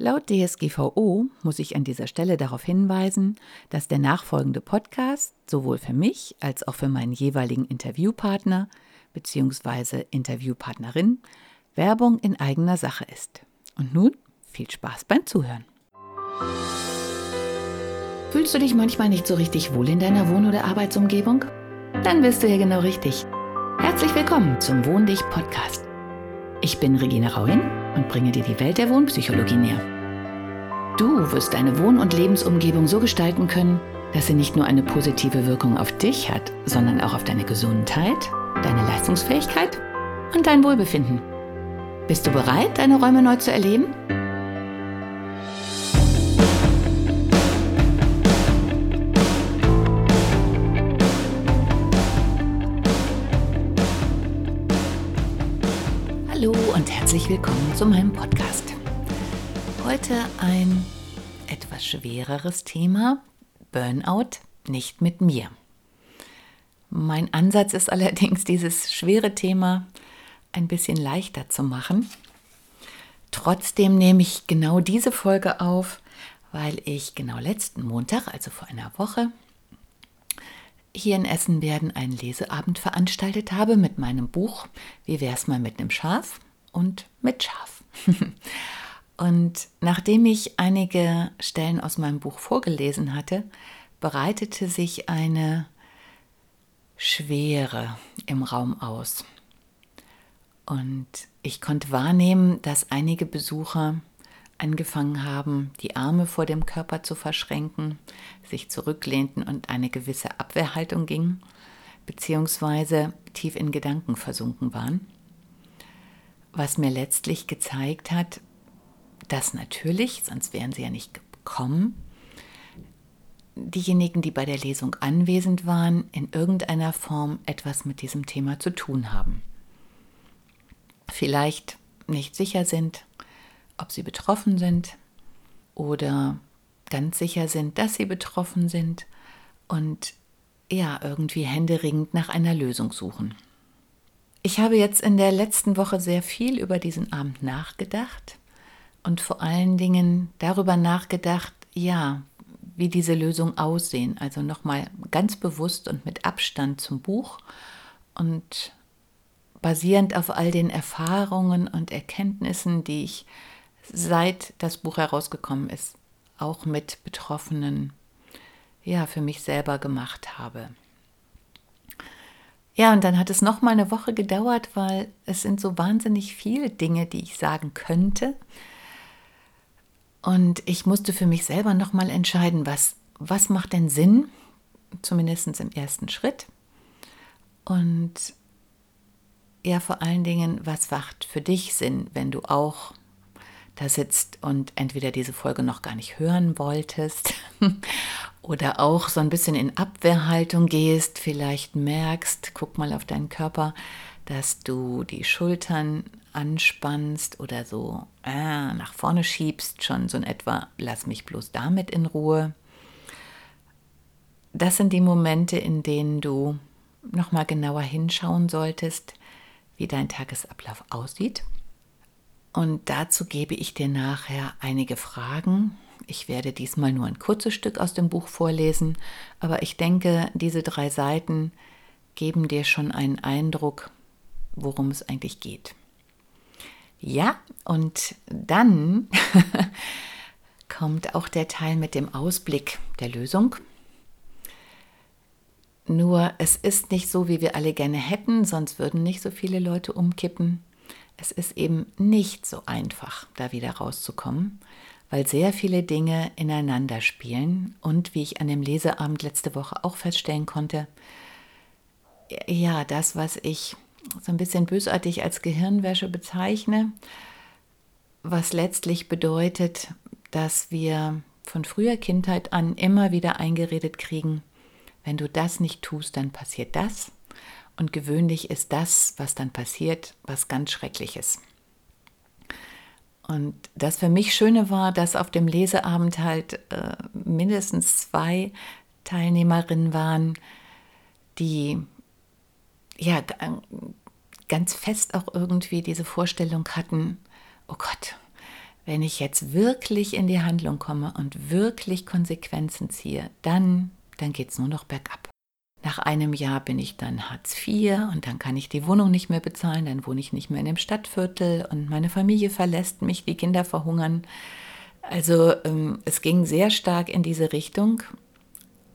Laut DSGVO muss ich an dieser Stelle darauf hinweisen, dass der nachfolgende Podcast sowohl für mich als auch für meinen jeweiligen Interviewpartner bzw. Interviewpartnerin Werbung in eigener Sache ist. Und nun viel Spaß beim Zuhören. Fühlst du dich manchmal nicht so richtig wohl in deiner Wohn- oder Arbeitsumgebung? Dann bist du hier genau richtig. Herzlich willkommen zum Wohn dich Podcast. Ich bin Regina Rauin und bringe dir die Welt der Wohnpsychologie näher. Du wirst deine Wohn- und Lebensumgebung so gestalten können, dass sie nicht nur eine positive Wirkung auf dich hat, sondern auch auf deine Gesundheit, deine Leistungsfähigkeit und dein Wohlbefinden. Bist du bereit, deine Räume neu zu erleben? Hallo und herzlich willkommen zu meinem Podcast. Heute ein etwas schwereres Thema, Burnout nicht mit mir. Mein Ansatz ist allerdings, dieses schwere Thema ein bisschen leichter zu machen. Trotzdem nehme ich genau diese Folge auf, weil ich genau letzten Montag, also vor einer Woche, hier in Essen werden einen Leseabend veranstaltet habe mit meinem Buch Wie wär's mal mit einem Schaf und mit Schaf. und nachdem ich einige Stellen aus meinem Buch vorgelesen hatte, bereitete sich eine Schwere im Raum aus. Und ich konnte wahrnehmen, dass einige Besucher angefangen haben, die Arme vor dem Körper zu verschränken, sich zurücklehnten und eine gewisse Abwehrhaltung ging, beziehungsweise tief in Gedanken versunken waren. Was mir letztlich gezeigt hat, dass natürlich, sonst wären sie ja nicht gekommen, diejenigen, die bei der Lesung anwesend waren, in irgendeiner Form etwas mit diesem Thema zu tun haben. Vielleicht nicht sicher sind, ob sie betroffen sind oder ganz sicher sind, dass sie betroffen sind und ja, irgendwie händeringend nach einer Lösung suchen. Ich habe jetzt in der letzten Woche sehr viel über diesen Abend nachgedacht und vor allen Dingen darüber nachgedacht, ja, wie diese Lösung aussehen. Also nochmal ganz bewusst und mit Abstand zum Buch und basierend auf all den Erfahrungen und Erkenntnissen, die ich seit das Buch herausgekommen ist, auch mit Betroffenen, ja, für mich selber gemacht habe. Ja, und dann hat es noch mal eine Woche gedauert, weil es sind so wahnsinnig viele Dinge, die ich sagen könnte. Und ich musste für mich selber noch mal entscheiden, was, was macht denn Sinn, zumindest im ersten Schritt. Und ja, vor allen Dingen, was macht für dich Sinn, wenn du auch da sitzt und entweder diese Folge noch gar nicht hören wolltest oder auch so ein bisschen in Abwehrhaltung gehst, vielleicht merkst, guck mal auf deinen Körper, dass du die Schultern anspannst oder so äh, nach vorne schiebst, schon so in etwa, lass mich bloß damit in Ruhe. Das sind die Momente, in denen du nochmal genauer hinschauen solltest, wie dein Tagesablauf aussieht und dazu gebe ich dir nachher einige Fragen. Ich werde diesmal nur ein kurzes Stück aus dem Buch vorlesen, aber ich denke, diese drei Seiten geben dir schon einen Eindruck, worum es eigentlich geht. Ja, und dann kommt auch der Teil mit dem Ausblick der Lösung. Nur es ist nicht so, wie wir alle gerne hätten, sonst würden nicht so viele Leute umkippen es ist eben nicht so einfach, da wieder rauszukommen, weil sehr viele Dinge ineinander spielen. Und wie ich an dem Leseabend letzte Woche auch feststellen konnte, ja, das, was ich so ein bisschen bösartig als Gehirnwäsche bezeichne, was letztlich bedeutet, dass wir von früher Kindheit an immer wieder eingeredet kriegen, wenn du das nicht tust, dann passiert das und gewöhnlich ist das, was dann passiert, was ganz Schreckliches. Und das für mich Schöne war, dass auf dem Leseabend halt äh, mindestens zwei Teilnehmerinnen waren, die ja ganz fest auch irgendwie diese Vorstellung hatten, oh Gott, wenn ich jetzt wirklich in die Handlung komme und wirklich Konsequenzen ziehe, dann, dann geht es nur noch bergab. Nach einem Jahr bin ich dann Hartz IV und dann kann ich die Wohnung nicht mehr bezahlen, dann wohne ich nicht mehr in dem Stadtviertel und meine Familie verlässt mich, die Kinder verhungern. Also ähm, es ging sehr stark in diese Richtung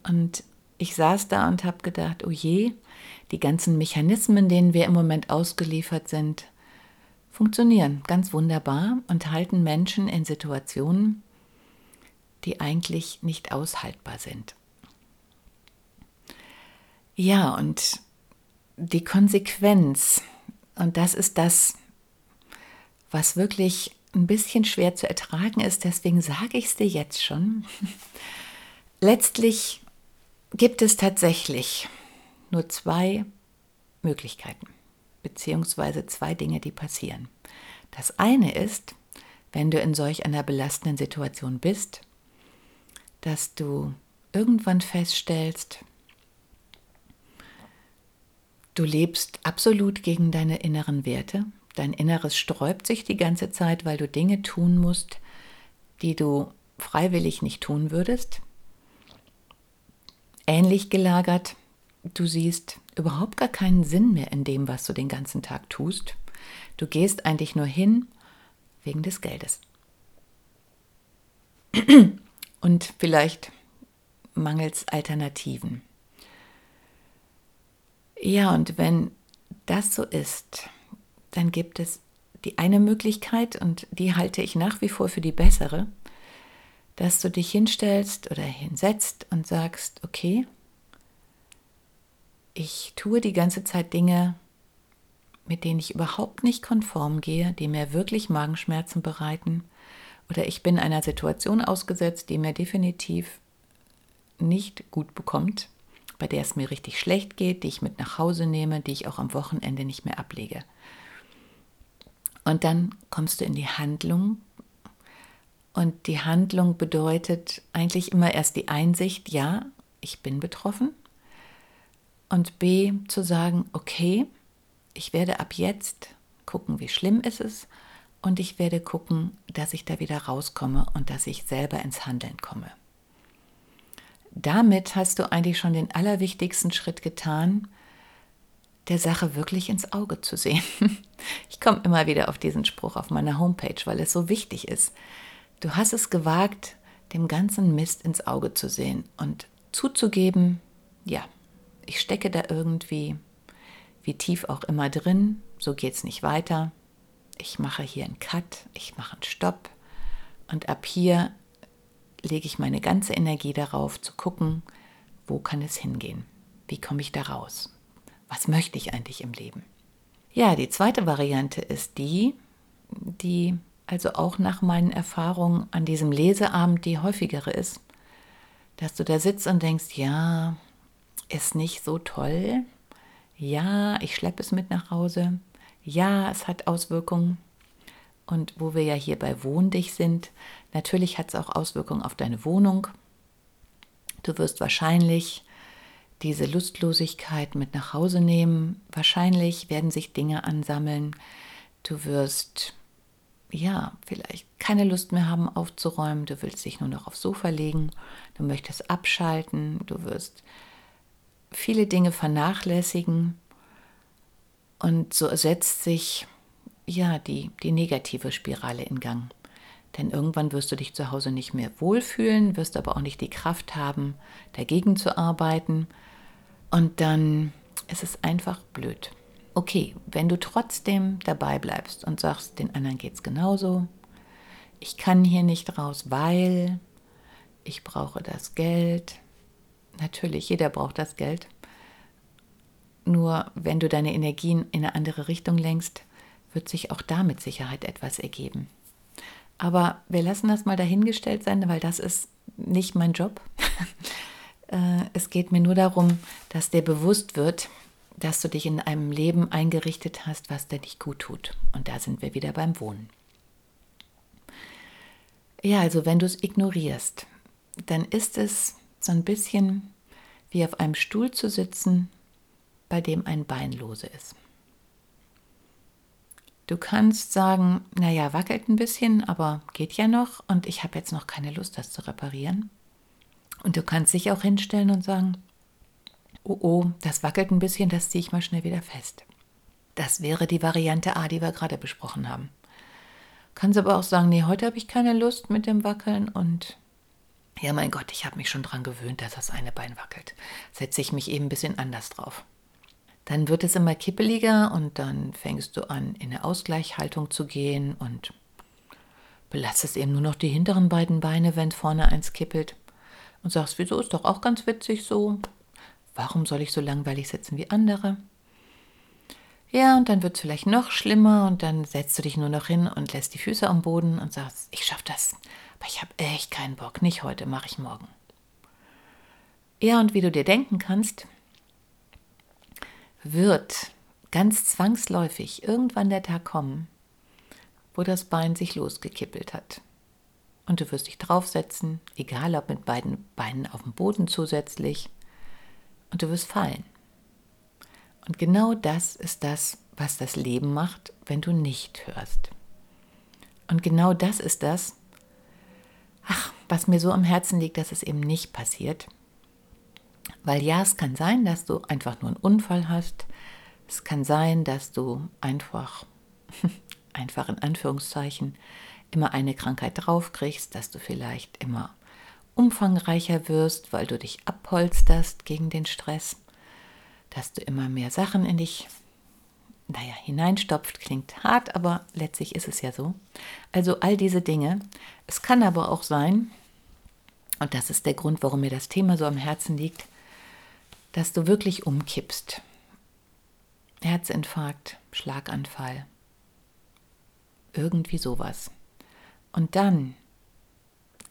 und ich saß da und habe gedacht, oh je, die ganzen Mechanismen, denen wir im Moment ausgeliefert sind, funktionieren ganz wunderbar und halten Menschen in Situationen, die eigentlich nicht aushaltbar sind. Ja, und die Konsequenz, und das ist das, was wirklich ein bisschen schwer zu ertragen ist, deswegen sage ich es dir jetzt schon. Letztlich gibt es tatsächlich nur zwei Möglichkeiten, beziehungsweise zwei Dinge, die passieren. Das eine ist, wenn du in solch einer belastenden Situation bist, dass du irgendwann feststellst, du lebst absolut gegen deine inneren Werte, dein Inneres sträubt sich die ganze Zeit, weil du Dinge tun musst, die du freiwillig nicht tun würdest. Ähnlich gelagert, du siehst überhaupt gar keinen Sinn mehr in dem, was du den ganzen Tag tust. Du gehst eigentlich nur hin wegen des Geldes. Und vielleicht mangels Alternativen. Ja, und wenn das so ist, dann gibt es die eine Möglichkeit, und die halte ich nach wie vor für die bessere, dass du dich hinstellst oder hinsetzt und sagst, okay, ich tue die ganze Zeit Dinge, mit denen ich überhaupt nicht konform gehe, die mir wirklich Magenschmerzen bereiten, oder ich bin einer Situation ausgesetzt, die mir definitiv nicht gut bekommt, bei der es mir richtig schlecht geht, die ich mit nach Hause nehme, die ich auch am Wochenende nicht mehr ablege. Und dann kommst du in die Handlung. Und die Handlung bedeutet eigentlich immer erst die Einsicht, ja, ich bin betroffen. Und B, zu sagen, okay, ich werde ab jetzt gucken, wie schlimm ist es. Und ich werde gucken, dass ich da wieder rauskomme und dass ich selber ins Handeln komme. Damit hast du eigentlich schon den allerwichtigsten Schritt getan, der Sache wirklich ins Auge zu sehen. Ich komme immer wieder auf diesen Spruch auf meiner Homepage, weil es so wichtig ist. Du hast es gewagt, dem ganzen Mist ins Auge zu sehen und zuzugeben, ja, ich stecke da irgendwie, wie tief auch immer drin, so geht es nicht weiter. Ich mache hier einen Cut, ich mache einen Stopp und ab hier lege ich meine ganze Energie darauf zu gucken, wo kann es hingehen? Wie komme ich da raus? was möchte ich eigentlich im Leben? Ja, die zweite Variante ist die, die also auch nach meinen Erfahrungen an diesem Leseabend die häufigere ist, dass du da sitzt und denkst, ja, ist nicht so toll. Ja, ich schleppe es mit nach Hause. Ja, es hat Auswirkungen. Und wo wir ja hier bei Wohndich sind, natürlich hat es auch Auswirkungen auf deine Wohnung. Du wirst wahrscheinlich diese Lustlosigkeit mit nach Hause nehmen. Wahrscheinlich werden sich Dinge ansammeln. Du wirst ja, vielleicht keine Lust mehr haben aufzuräumen, du willst dich nur noch aufs Sofa legen, du möchtest abschalten, du wirst viele Dinge vernachlässigen und so setzt sich ja die, die negative Spirale in Gang. Denn irgendwann wirst du dich zu Hause nicht mehr wohlfühlen, wirst aber auch nicht die Kraft haben, dagegen zu arbeiten und dann ist es einfach blöd. Okay, wenn du trotzdem dabei bleibst und sagst, den anderen geht es genauso, ich kann hier nicht raus, weil ich brauche das Geld. Natürlich, jeder braucht das Geld. Nur wenn du deine Energien in eine andere Richtung lenkst, wird sich auch da mit Sicherheit etwas ergeben. Aber wir lassen das mal dahingestellt sein, weil das ist nicht mein Job. Äh, es geht mir nur darum, dass dir bewusst wird, dass du dich in einem Leben eingerichtet hast, was dir nicht gut tut. Und da sind wir wieder beim Wohnen. Ja, also wenn du es ignorierst, dann ist es so ein bisschen wie auf einem Stuhl zu sitzen, bei dem ein Bein lose ist. Du kannst sagen, naja, wackelt ein bisschen, aber geht ja noch und ich habe jetzt noch keine Lust, das zu reparieren. Und du kannst dich auch hinstellen und sagen, oh oh, das wackelt ein bisschen, das ziehe ich mal schnell wieder fest. Das wäre die Variante A, die wir gerade besprochen haben. Kannst aber auch sagen, nee, heute habe ich keine Lust mit dem Wackeln und ja, mein Gott, ich habe mich schon daran gewöhnt, dass das eine Bein wackelt. Setze ich mich eben ein bisschen anders drauf. Dann wird es immer kippeliger und dann fängst du an, in eine Ausgleichhaltung zu gehen und belastest eben nur noch die hinteren beiden Beine, wenn vorne eins kippelt. Und sagst, wieso ist doch auch ganz witzig so? Warum soll ich so langweilig sitzen wie andere? Ja, und dann wird es vielleicht noch schlimmer und dann setzt du dich nur noch hin und lässt die Füße am Boden und sagst, ich schaff das, aber ich habe echt keinen Bock, nicht heute, mache ich morgen. Ja, und wie du dir denken kannst, wird ganz zwangsläufig irgendwann der Tag kommen, wo das Bein sich losgekippelt hat. Und du wirst dich draufsetzen, egal ob mit beiden Beinen auf dem Boden zusätzlich, und du wirst fallen. Und genau das ist das, was das Leben macht, wenn du nicht hörst. Und genau das ist das, ach, was mir so am Herzen liegt, dass es eben nicht passiert. Weil ja, es kann sein, dass du einfach nur einen Unfall hast. Es kann sein, dass du einfach, einfach in Anführungszeichen, immer eine Krankheit draufkriegst, dass du vielleicht immer umfangreicher wirst, weil du dich abholsterst gegen den Stress dass du immer mehr Sachen in dich, naja, hineinstopft, klingt hart, aber letztlich ist es ja so. Also all diese Dinge. Es kann aber auch sein, und das ist der Grund, warum mir das Thema so am Herzen liegt, dass du wirklich umkippst. Herzinfarkt, Schlaganfall, irgendwie sowas. Und dann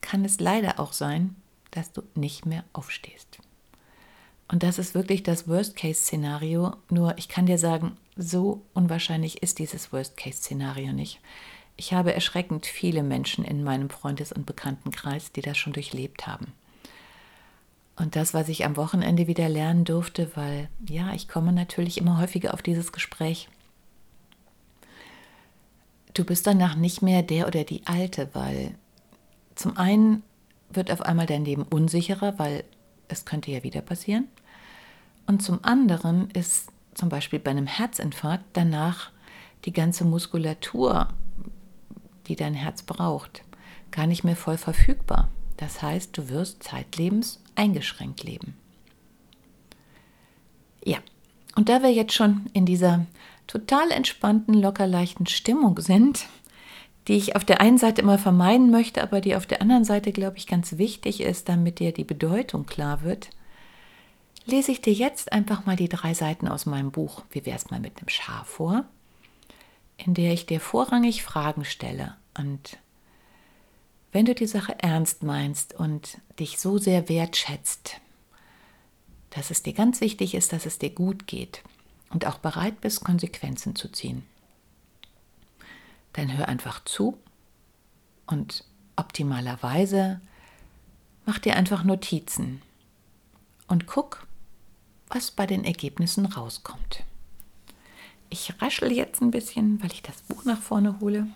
kann es leider auch sein, dass du nicht mehr aufstehst. Und das ist wirklich das Worst-Case-Szenario. Nur ich kann dir sagen, so unwahrscheinlich ist dieses Worst-Case-Szenario nicht. Ich habe erschreckend viele Menschen in meinem Freundes- und Bekanntenkreis, die das schon durchlebt haben. Und das, was ich am Wochenende wieder lernen durfte, weil ja, ich komme natürlich immer häufiger auf dieses Gespräch. Du bist danach nicht mehr der oder die Alte, weil zum einen wird auf einmal dein Leben unsicherer, weil es könnte ja wieder passieren. Und zum anderen ist zum Beispiel bei einem Herzinfarkt danach die ganze Muskulatur, die dein Herz braucht, gar nicht mehr voll verfügbar. Das heißt, du wirst zeitlebens eingeschränkt leben. Ja, und da wir jetzt schon in dieser total entspannten, locker leichten Stimmung sind, die ich auf der einen Seite immer vermeiden möchte, aber die auf der anderen Seite, glaube ich, ganz wichtig ist, damit dir die Bedeutung klar wird, lese ich dir jetzt einfach mal die drei Seiten aus meinem Buch Wie wär's mal mit einem Schaf vor, in der ich dir vorrangig Fragen stelle. Und wenn du die Sache ernst meinst und dich so sehr wertschätzt, dass es dir ganz wichtig ist, dass es dir gut geht und auch bereit bist, Konsequenzen zu ziehen, dann hör einfach zu und optimalerweise mach dir einfach Notizen und guck, was bei den Ergebnissen rauskommt. Ich raschel jetzt ein bisschen, weil ich das Buch nach vorne hole,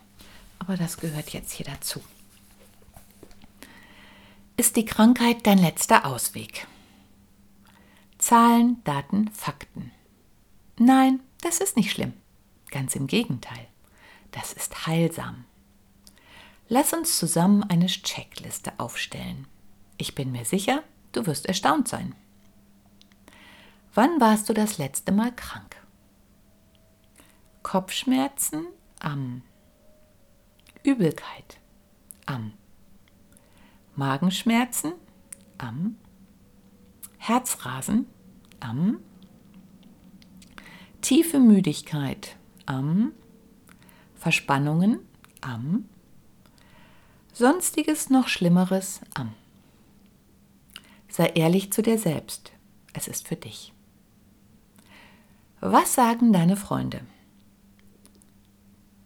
aber das gehört jetzt hier dazu. Ist die Krankheit dein letzter Ausweg? Zahlen, Daten, Fakten. Nein, das ist nicht schlimm. Ganz im Gegenteil. Das ist heilsam. Lass uns zusammen eine Checkliste aufstellen. Ich bin mir sicher, du wirst erstaunt sein. Wann warst du das letzte Mal krank? Kopfschmerzen am. Übelkeit am. Magenschmerzen am. Herzrasen am. Tiefe Müdigkeit am. Verspannungen am. Sonstiges noch Schlimmeres am. Sei ehrlich zu dir selbst. Es ist für dich. Was sagen deine Freunde?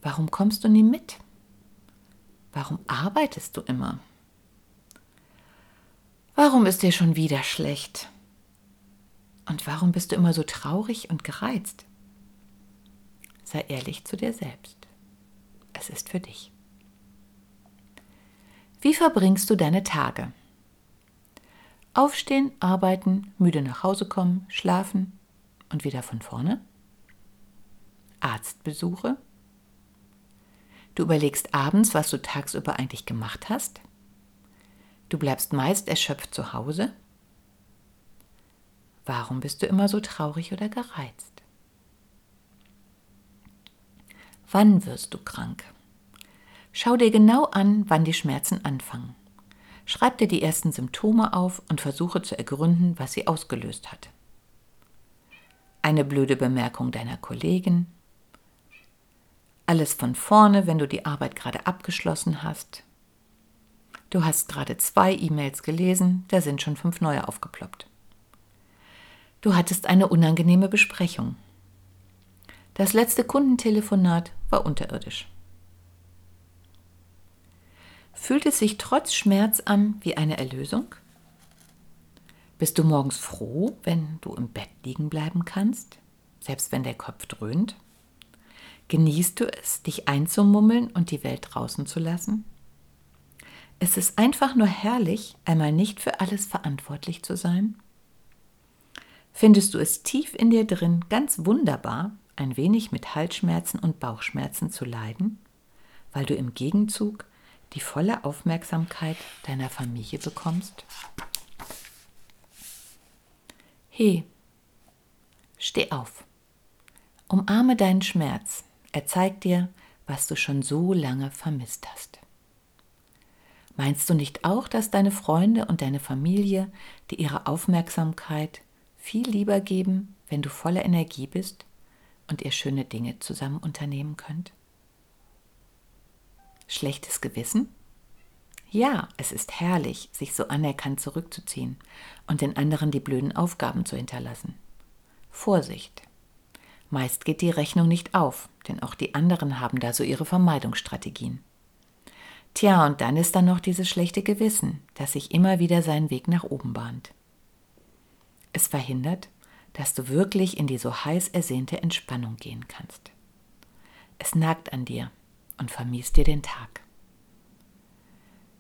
Warum kommst du nie mit? Warum arbeitest du immer? Warum ist dir schon wieder schlecht? Und warum bist du immer so traurig und gereizt? Sei ehrlich zu dir selbst. es ist für dich. Wie verbringst du deine Tage? Aufstehen, arbeiten, müde nach Hause kommen, schlafen und wieder von vorne? Arztbesuche? Du überlegst abends, was du tagsüber eigentlich gemacht hast? Du bleibst meist erschöpft zu Hause? Warum bist du immer so traurig oder gereizt? Wann wirst du krank? Schau dir genau an, wann die Schmerzen anfangen. Schreib dir die ersten Symptome auf und versuche zu ergründen, was sie ausgelöst hat. Eine blöde Bemerkung deiner Kollegin. Alles von vorne, wenn du die Arbeit gerade abgeschlossen hast. Du hast gerade zwei E-Mails gelesen, da sind schon fünf neue aufgeploppt. Du hattest eine unangenehme Besprechung. Das letzte Kundentelefonat war unterirdisch. Fühlt es sich trotz Schmerz an wie eine Erlösung? Bist du morgens froh, wenn du im Bett liegen bleiben kannst, selbst wenn der Kopf dröhnt? Genießt du es, dich einzumummeln und die Welt draußen zu lassen? Es ist einfach nur herrlich, einmal nicht für alles verantwortlich zu sein. Findest du es tief in dir drin ganz wunderbar, ein wenig mit Halsschmerzen und Bauchschmerzen zu leiden, weil du im Gegenzug die volle Aufmerksamkeit deiner Familie bekommst? He, steh auf. Umarme deinen Schmerz. Er zeigt dir, was du schon so lange vermisst hast. Meinst du nicht auch, dass deine Freunde und deine Familie dir ihre Aufmerksamkeit viel lieber geben, wenn du voller Energie bist und ihr schöne Dinge zusammen unternehmen könnt? Schlechtes Gewissen? Ja, es ist herrlich, sich so anerkannt zurückzuziehen und den anderen die blöden Aufgaben zu hinterlassen. Vorsicht! Meist geht die Rechnung nicht auf, denn auch die anderen haben da so ihre Vermeidungsstrategien. Tja, und dann ist da noch dieses schlechte Gewissen, das sich immer wieder seinen Weg nach oben bahnt. Es verhindert, dass du wirklich in die so heiß ersehnte Entspannung gehen kannst. Es nagt an dir und vermiest dir den Tag.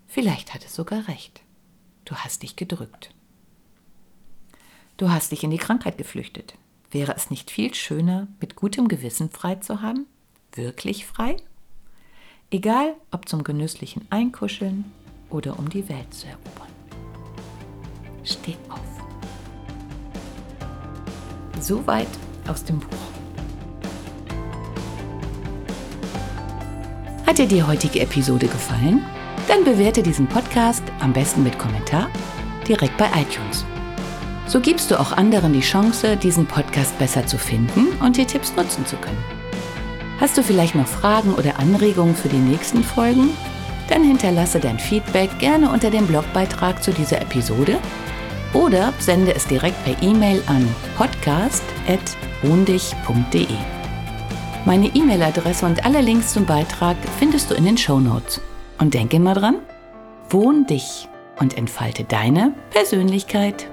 Vielleicht hat es sogar recht. Du hast dich gedrückt. Du hast dich in die Krankheit geflüchtet. Wäre es nicht viel schöner, mit gutem Gewissen frei zu haben? Wirklich frei? Egal, ob zum genüsslichen Einkuscheln oder um die Welt zu erobern. Steh auf. Soweit aus dem Buch. Hat dir die heutige Episode gefallen? Dann bewerte diesen Podcast am besten mit Kommentar direkt bei iTunes. So gibst du auch anderen die Chance, diesen Podcast besser zu finden und die Tipps nutzen zu können. Hast du vielleicht noch Fragen oder Anregungen für die nächsten Folgen? Dann hinterlasse dein Feedback gerne unter dem Blogbeitrag zu dieser Episode oder sende es direkt per E-Mail an podcast.wohndich.de. Meine E-Mail-Adresse und alle Links zum Beitrag findest du in den Show Notes. Und denke immer dran, wohn dich und entfalte deine Persönlichkeit.